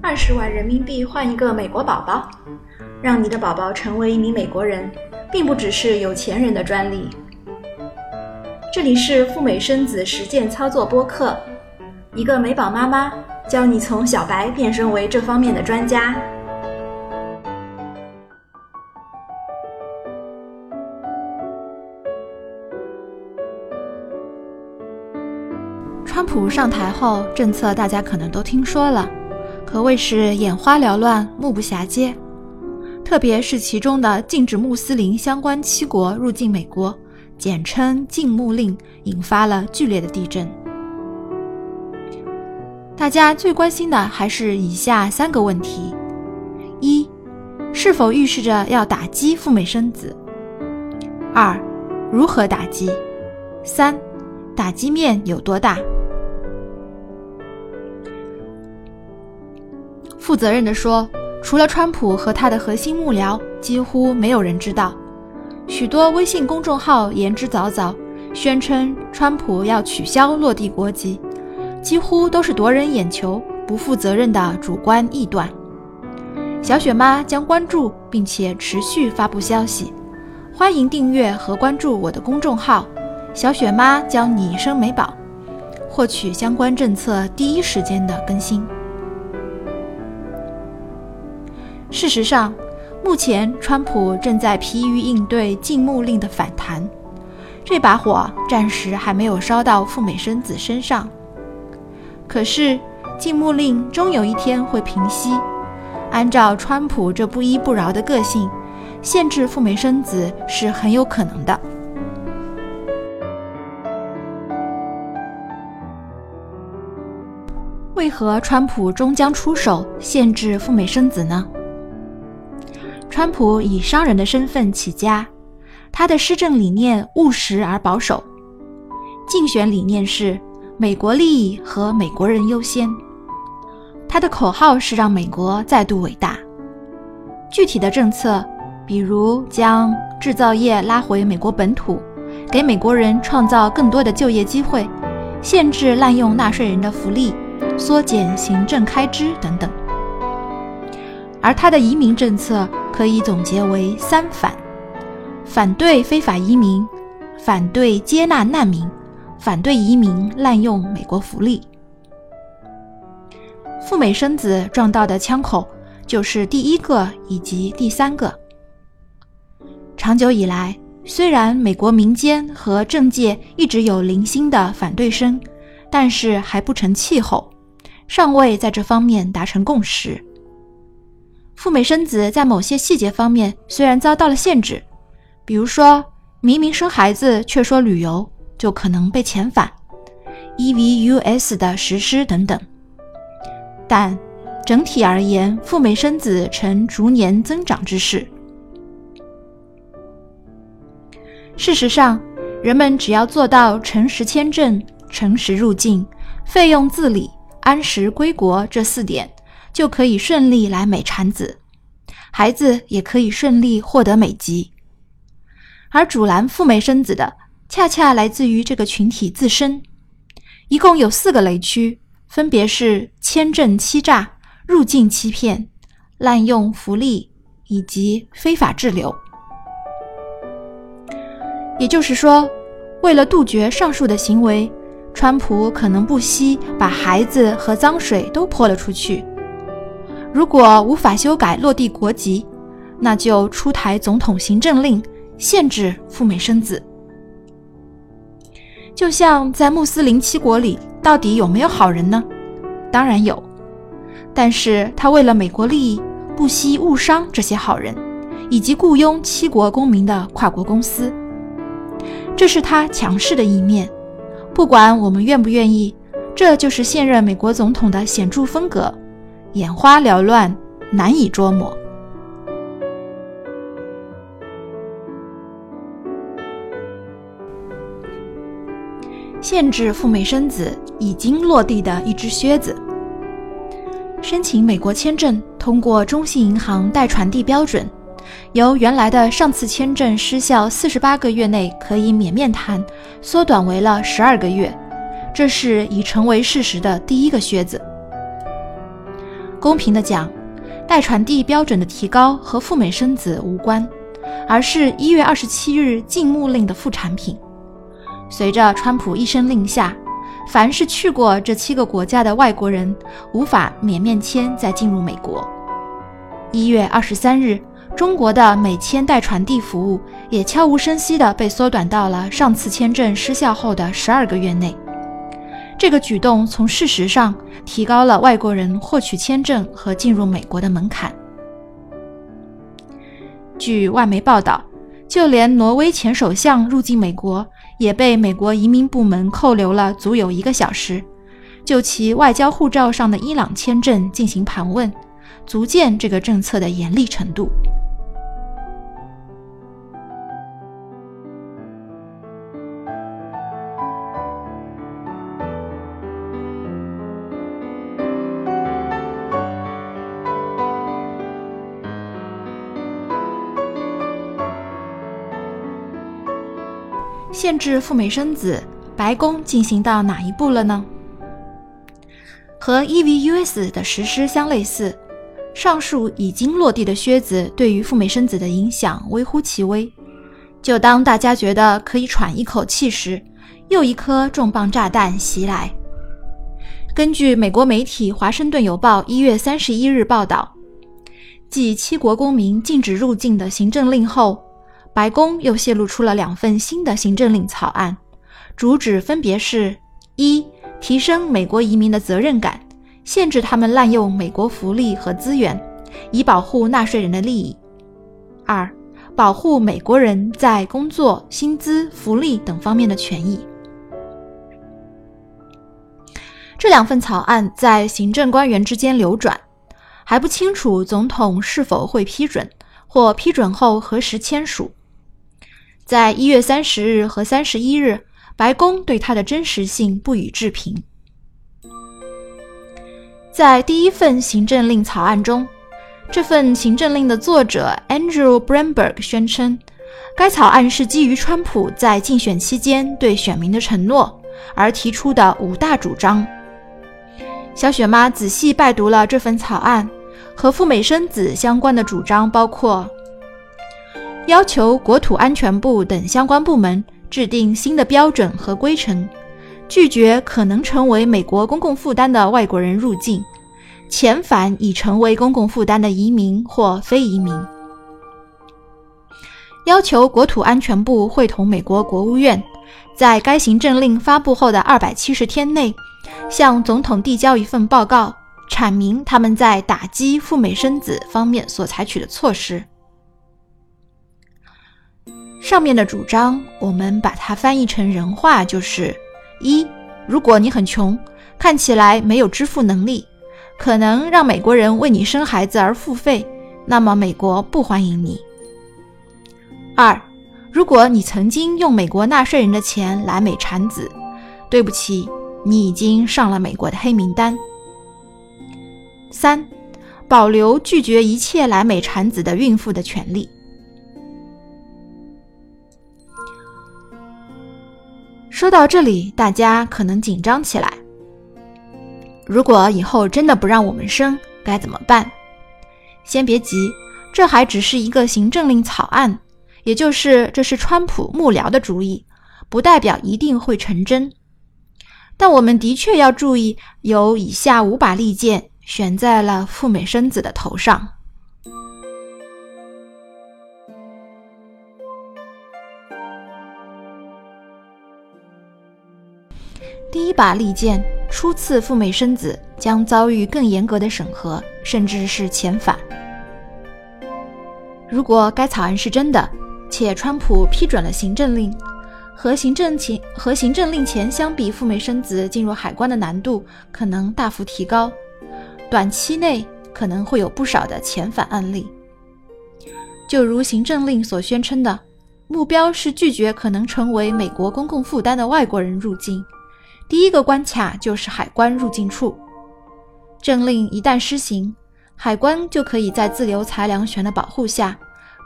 二十万人民币换一个美国宝宝，让你的宝宝成为一名美国人，并不只是有钱人的专利。这里是赴美生子实践操作播客，一个美宝妈妈教你从小白变身为这方面的专家。上台后，政策大家可能都听说了，可谓是眼花缭乱、目不暇接。特别是其中的禁止穆斯林相关七国入境美国，简称“禁穆令”，引发了剧烈的地震。大家最关心的还是以下三个问题：一、是否预示着要打击赴美生子？二、如何打击？三、打击面有多大？负责任地说，除了川普和他的核心幕僚，几乎没有人知道。许多微信公众号言之凿凿，宣称川普要取消落地国籍，几乎都是夺人眼球、不负责任的主观臆断。小雪妈将关注并且持续发布消息，欢迎订阅和关注我的公众号“小雪妈教你生美宝”，获取相关政策第一时间的更新。事实上，目前川普正在疲于应对禁牧令的反弹，这把火暂时还没有烧到赴美生子身上。可是，禁牧令终有一天会平息。按照川普这不依不饶的个性，限制赴美生子是很有可能的。为何川普终将出手限制赴美生子呢？川普以商人的身份起家，他的施政理念务实而保守，竞选理念是美国利益和美国人优先。他的口号是让美国再度伟大。具体的政策，比如将制造业拉回美国本土，给美国人创造更多的就业机会，限制滥用纳税人的福利，缩减行政开支等等。而他的移民政策。可以总结为三反：反对非法移民，反对接纳难民，反对移民滥用美国福利。赴美生子撞到的枪口就是第一个以及第三个。长久以来，虽然美国民间和政界一直有零星的反对声，但是还不成气候，尚未在这方面达成共识。赴美生子在某些细节方面虽然遭到了限制，比如说明明生孩子却说旅游就可能被遣返，EVUS 的实施等等，但整体而言，赴美生子呈逐年增长之势。事实上，人们只要做到诚实签证、诚实入境、费用自理、按时归国这四点。就可以顺利来美产子，孩子也可以顺利获得美籍。而阻拦赴美生子的，恰恰来自于这个群体自身。一共有四个雷区，分别是签证欺诈、入境欺骗、滥用福利以及非法滞留。也就是说，为了杜绝上述的行为，川普可能不惜把孩子和脏水都泼了出去。如果无法修改落地国籍，那就出台总统行政令，限制赴美生子。就像在穆斯林七国里，到底有没有好人呢？当然有，但是他为了美国利益，不惜误伤这些好人，以及雇佣七国公民的跨国公司，这是他强势的一面。不管我们愿不愿意，这就是现任美国总统的显著风格。眼花缭乱，难以捉摸。限制赴美生子已经落地的一只靴子。申请美国签证通过中信银行代传递标准，由原来的上次签证失效四十八个月内可以免面谈，缩短为了十二个月，这是已成为事实的第一个靴子。公平的讲，待传递标准的提高和赴美生子无关，而是一月二十七日禁牧令的副产品。随着川普一声令下，凡是去过这七个国家的外国人，无法免面签再进入美国。一月二十三日，中国的美签代传递服务也悄无声息地被缩短到了上次签证失效后的十二个月内。这个举动从事实上提高了外国人获取签证和进入美国的门槛。据外媒报道，就连挪威前首相入境美国也被美国移民部门扣留了足有一个小时，就其外交护照上的伊朗签证进行盘问，足见这个政策的严厉程度。至赴美生子，白宫进行到哪一步了呢？和 EVUS 的实施相类似，上述已经落地的靴子对于赴美生子的影响微乎其微。就当大家觉得可以喘一口气时，又一颗重磅炸弹袭来。根据美国媒体《华盛顿邮报》一月三十一日报道，继七国公民禁止入境的行政令后。白宫又泄露出了两份新的行政令草案，主旨分别是：一、提升美国移民的责任感，限制他们滥用美国福利和资源，以保护纳税人的利益；二、保护美国人在工作、薪资、福利等方面的权益。这两份草案在行政官员之间流转，还不清楚总统是否会批准，或批准后何时签署。在一月三十日和三十一日，白宫对它的真实性不予置评。在第一份行政令草案中，这份行政令的作者 Andrew Brandberg 宣称，该草案是基于川普在竞选期间对选民的承诺而提出的五大主张。小雪妈仔细拜读了这份草案，和赴美生子相关的主张包括。要求国土安全部等相关部门制定新的标准和规程，拒绝可能成为美国公共负担的外国人入境，遣返已成为公共负担的移民或非移民。要求国土安全部会同美国国务院，在该行政令发布后的二百七十天内，向总统递交一份报告，阐明他们在打击赴美生子方面所采取的措施。上面的主张，我们把它翻译成人话，就是：一，如果你很穷，看起来没有支付能力，可能让美国人为你生孩子而付费，那么美国不欢迎你；二，如果你曾经用美国纳税人的钱来美产子，对不起，你已经上了美国的黑名单；三，保留拒绝一切来美产子的孕妇的权利。说到这里，大家可能紧张起来。如果以后真的不让我们生，该怎么办？先别急，这还只是一个行政令草案，也就是这是川普幕僚的主意，不代表一定会成真。但我们的确要注意，有以下五把利剑悬在了赴美生子的头上。第一把利剑，初次赴美生子将遭遇更严格的审核，甚至是遣返。如果该草案是真的，且川普批准了行政令，和行政前和行政令前相比，赴美生子进入海关的难度可能大幅提高，短期内可能会有不少的遣返案例。就如行政令所宣称的，目标是拒绝可能成为美国公共负担的外国人入境。第一个关卡就是海关入境处。政令一旦施行，海关就可以在自由裁量权的保护下，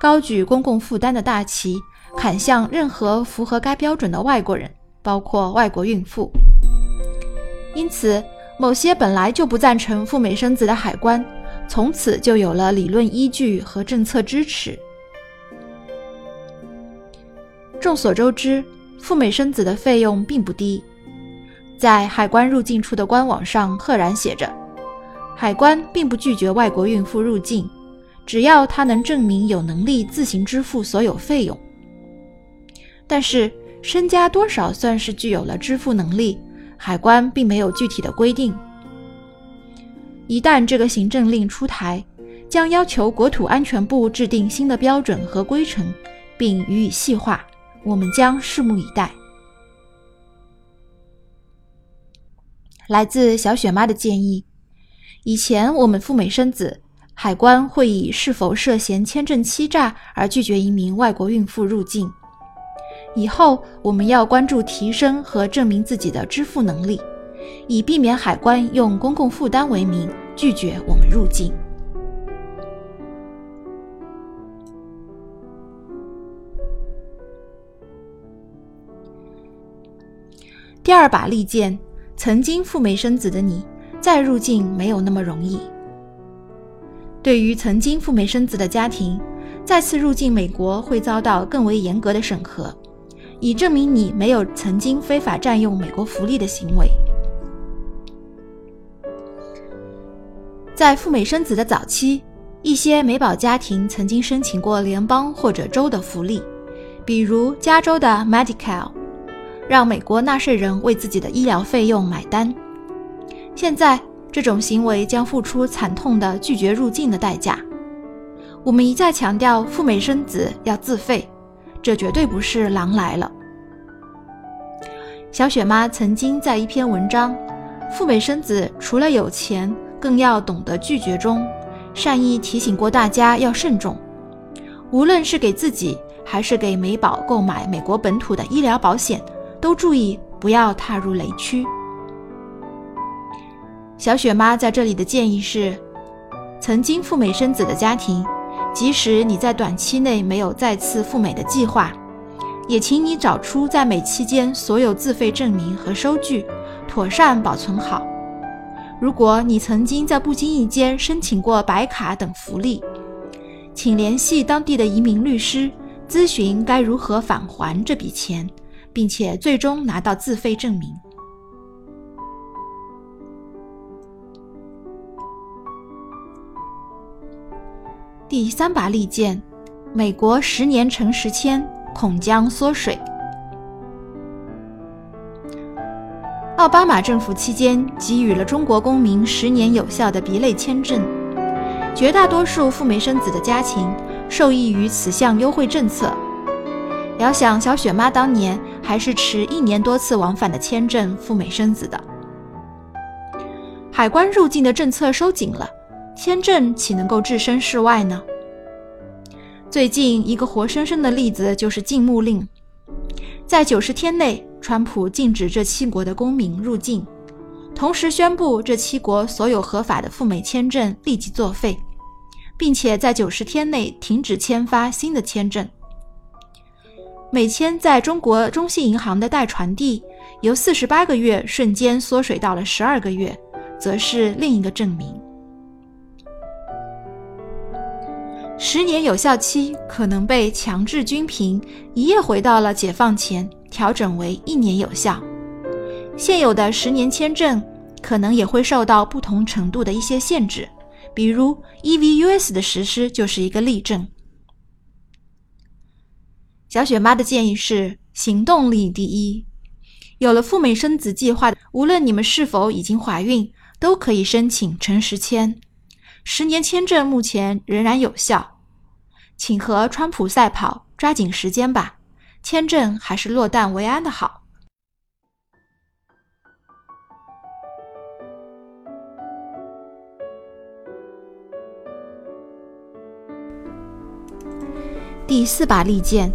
高举公共负担的大旗，砍向任何符合该标准的外国人，包括外国孕妇。因此，某些本来就不赞成赴美生子的海关，从此就有了理论依据和政策支持。众所周知，赴美生子的费用并不低，在海关入境处的官网上赫然写着：海关并不拒绝外国孕妇入境，只要她能证明有能力自行支付所有费用。但是，身家多少算是具有了支付能力？海关并没有具体的规定。一旦这个行政令出台，将要求国土安全部制定新的标准和规程，并予以细化。我们将拭目以待。来自小雪妈的建议：以前我们赴美生子，海关会以是否涉嫌签证欺诈而拒绝一名外国孕妇入境。以后我们要关注提升和证明自己的支付能力，以避免海关用公共负担为名拒绝我们入境。第二把利剑，曾经赴美生子的你，再入境没有那么容易。对于曾经赴美生子的家庭，再次入境美国会遭到更为严格的审核。以证明你没有曾经非法占用美国福利的行为。在赴美生子的早期，一些美宝家庭曾经申请过联邦或者州的福利，比如加州的 Medicare，让美国纳税人为自己的医疗费用买单。现在，这种行为将付出惨痛的拒绝入境的代价。我们一再强调，赴美生子要自费。这绝对不是狼来了。小雪妈曾经在一篇文章《赴美生子除了有钱，更要懂得拒绝》中，善意提醒过大家要慎重，无论是给自己还是给美宝购买美国本土的医疗保险，都注意不要踏入雷区。小雪妈在这里的建议是：曾经赴美生子的家庭。即使你在短期内没有再次赴美的计划，也请你找出在美期间所有自费证明和收据，妥善保存好。如果你曾经在不经意间申请过白卡等福利，请联系当地的移民律师咨询该如何返还这笔钱，并且最终拿到自费证明。第三把利剑，美国十年乘十签恐将缩水。奥巴马政府期间给予了中国公民十年有效的 B 类签证，绝大多数赴美生子的家庭受益于此项优惠政策。遥想小雪妈当年还是持一年多次往返的签证赴美生子的，海关入境的政策收紧了。签证岂能够置身事外呢？最近一个活生生的例子就是禁牧令，在九十天内，川普禁止这七国的公民入境，同时宣布这七国所有合法的赴美签证立即作废，并且在九十天内停止签发新的签证。美签在中国中信银行的待传递由四十八个月瞬间缩水到了十二个月，则是另一个证明。十年有效期可能被强制均平，一夜回到了解放前，调整为一年有效。现有的十年签证可能也会受到不同程度的一些限制，比如 EVUS 的实施就是一个例证。小雪妈的建议是：行动力第一。有了赴美生子计划，无论你们是否已经怀孕，都可以申请乘十签。十年签证目前仍然有效，请和川普赛跑，抓紧时间吧。签证还是落袋为安的好。第四把利剑，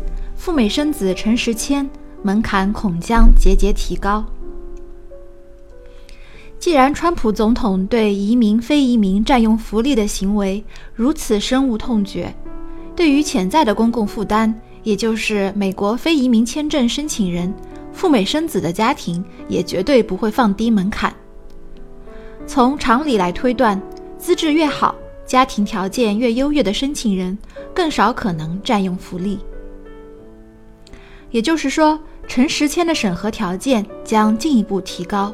赴美生子乘十签，门槛恐将节节提高。既然川普总统对移民、非移民占用福利的行为如此深恶痛绝，对于潜在的公共负担，也就是美国非移民签证申请人赴美生子的家庭，也绝对不会放低门槛，从常理来推断，资质越好、家庭条件越优越的申请人，更少可能占用福利。也就是说，陈时签的审核条件将进一步提高。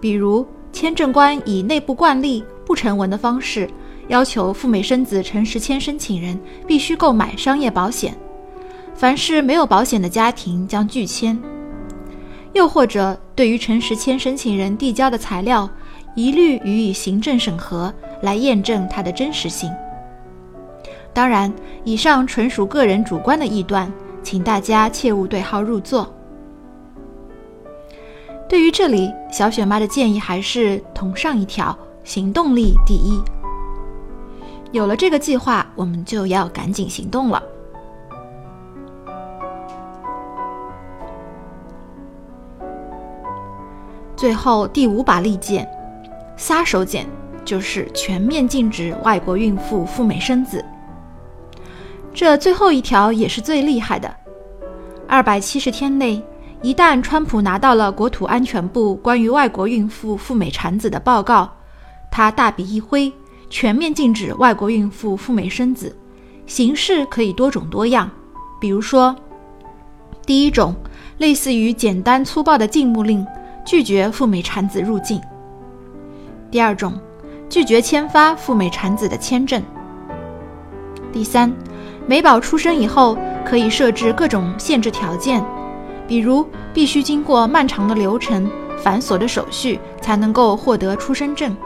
比如，签证官以内部惯例不成文的方式，要求赴美生子陈时签申请人必须购买商业保险，凡是没有保险的家庭将拒签。又或者，对于陈时签申请人递交的材料，一律予以行政审核，来验证它的真实性。当然，以上纯属个人主观的臆断。请大家切勿对号入座。对于这里，小雪妈的建议还是同上一条，行动力第一。有了这个计划，我们就要赶紧行动了。最后第五把利剑，杀手锏，就是全面禁止外国孕妇赴美生子。这最后一条也是最厉害的。二百七十天内，一旦川普拿到了国土安全部关于外国孕妇赴美产子的报告，他大笔一挥，全面禁止外国孕妇赴美生子。形式可以多种多样，比如说，第一种类似于简单粗暴的禁牧令，拒绝赴美产子入境；第二种，拒绝签发赴美产子的签证；第三。美宝出生以后，可以设置各种限制条件，比如必须经过漫长的流程、繁琐的手续才能够获得出生证。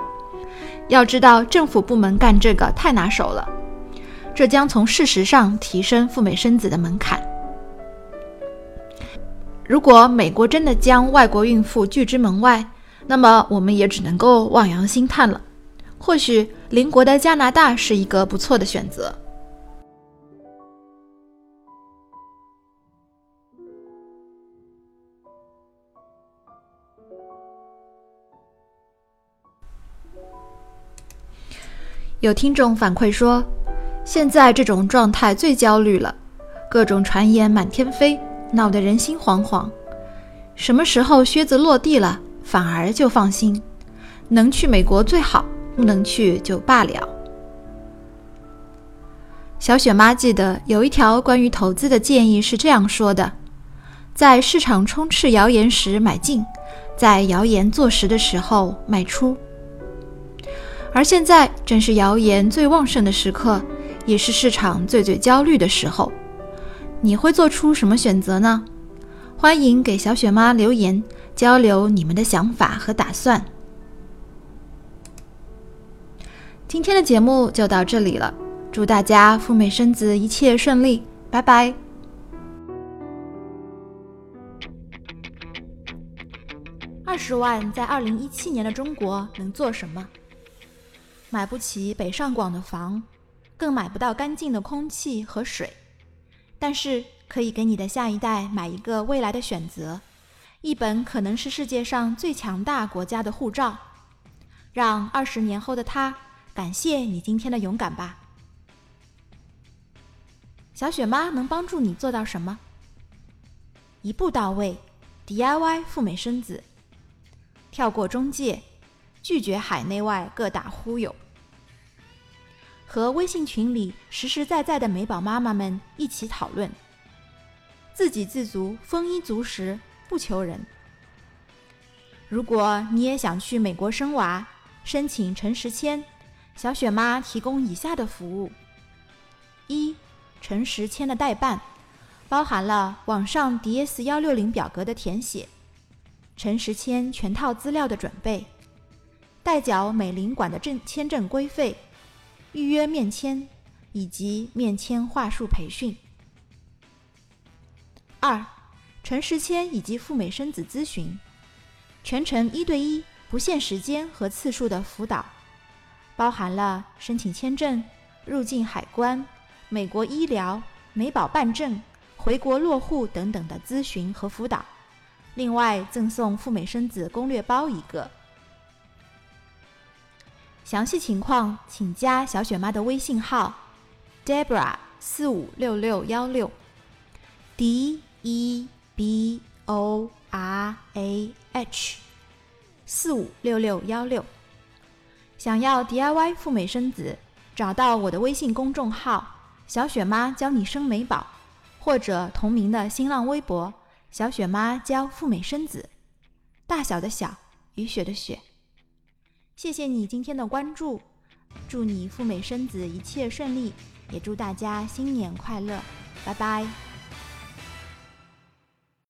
要知道，政府部门干这个太拿手了，这将从事实上提升赴美生子的门槛。如果美国真的将外国孕妇拒之门外，那么我们也只能够望洋兴叹了。或许邻国的加拿大是一个不错的选择。有听众反馈说，现在这种状态最焦虑了，各种传言满天飞，闹得人心惶惶。什么时候靴子落地了，反而就放心。能去美国最好，不能去就罢了。小雪妈记得有一条关于投资的建议是这样说的：在市场充斥谣言时买进，在谣言坐实的时候卖出。而现在正是谣言最旺盛的时刻，也是市场最最焦虑的时候。你会做出什么选择呢？欢迎给小雪妈留言，交流你们的想法和打算。今天的节目就到这里了，祝大家赴美生子一切顺利，拜拜。二十万在二零一七年的中国能做什么？买不起北上广的房，更买不到干净的空气和水，但是可以给你的下一代买一个未来的选择，一本可能是世界上最强大国家的护照，让二十年后的他感谢你今天的勇敢吧。小雪妈能帮助你做到什么？一步到位，DIY 赴美生子，跳过中介。拒绝海内外各大忽悠，和微信群里实实在在的美宝妈妈们一起讨论，自给自足，丰衣足食，不求人。如果你也想去美国生娃，申请陈时签，小雪妈提供以下的服务：一、陈时签的代办，包含了网上 DS 幺六零表格的填写，陈时签全套资料的准备。代缴美领馆的证签证规费，预约面签以及面签话术培训。二，陈时签以及赴美生子咨询，全程一对一、不限时间和次数的辅导，包含了申请签证、入境海关、美国医疗、美保办证、回国落户等等的咨询和辅导。另外赠送赴美生子攻略包一个。详细情况请加小雪妈的微信号：Debra 四五六六幺六，D E B O R A H 四五六六幺六。想要 DIY 赴美生子，找到我的微信公众号“小雪妈教你生美宝”，或者同名的新浪微博“小雪妈教赴美生子”。大小的小，雨雪的雪。谢谢你今天的关注，祝你赴美生子一切顺利，也祝大家新年快乐，拜拜。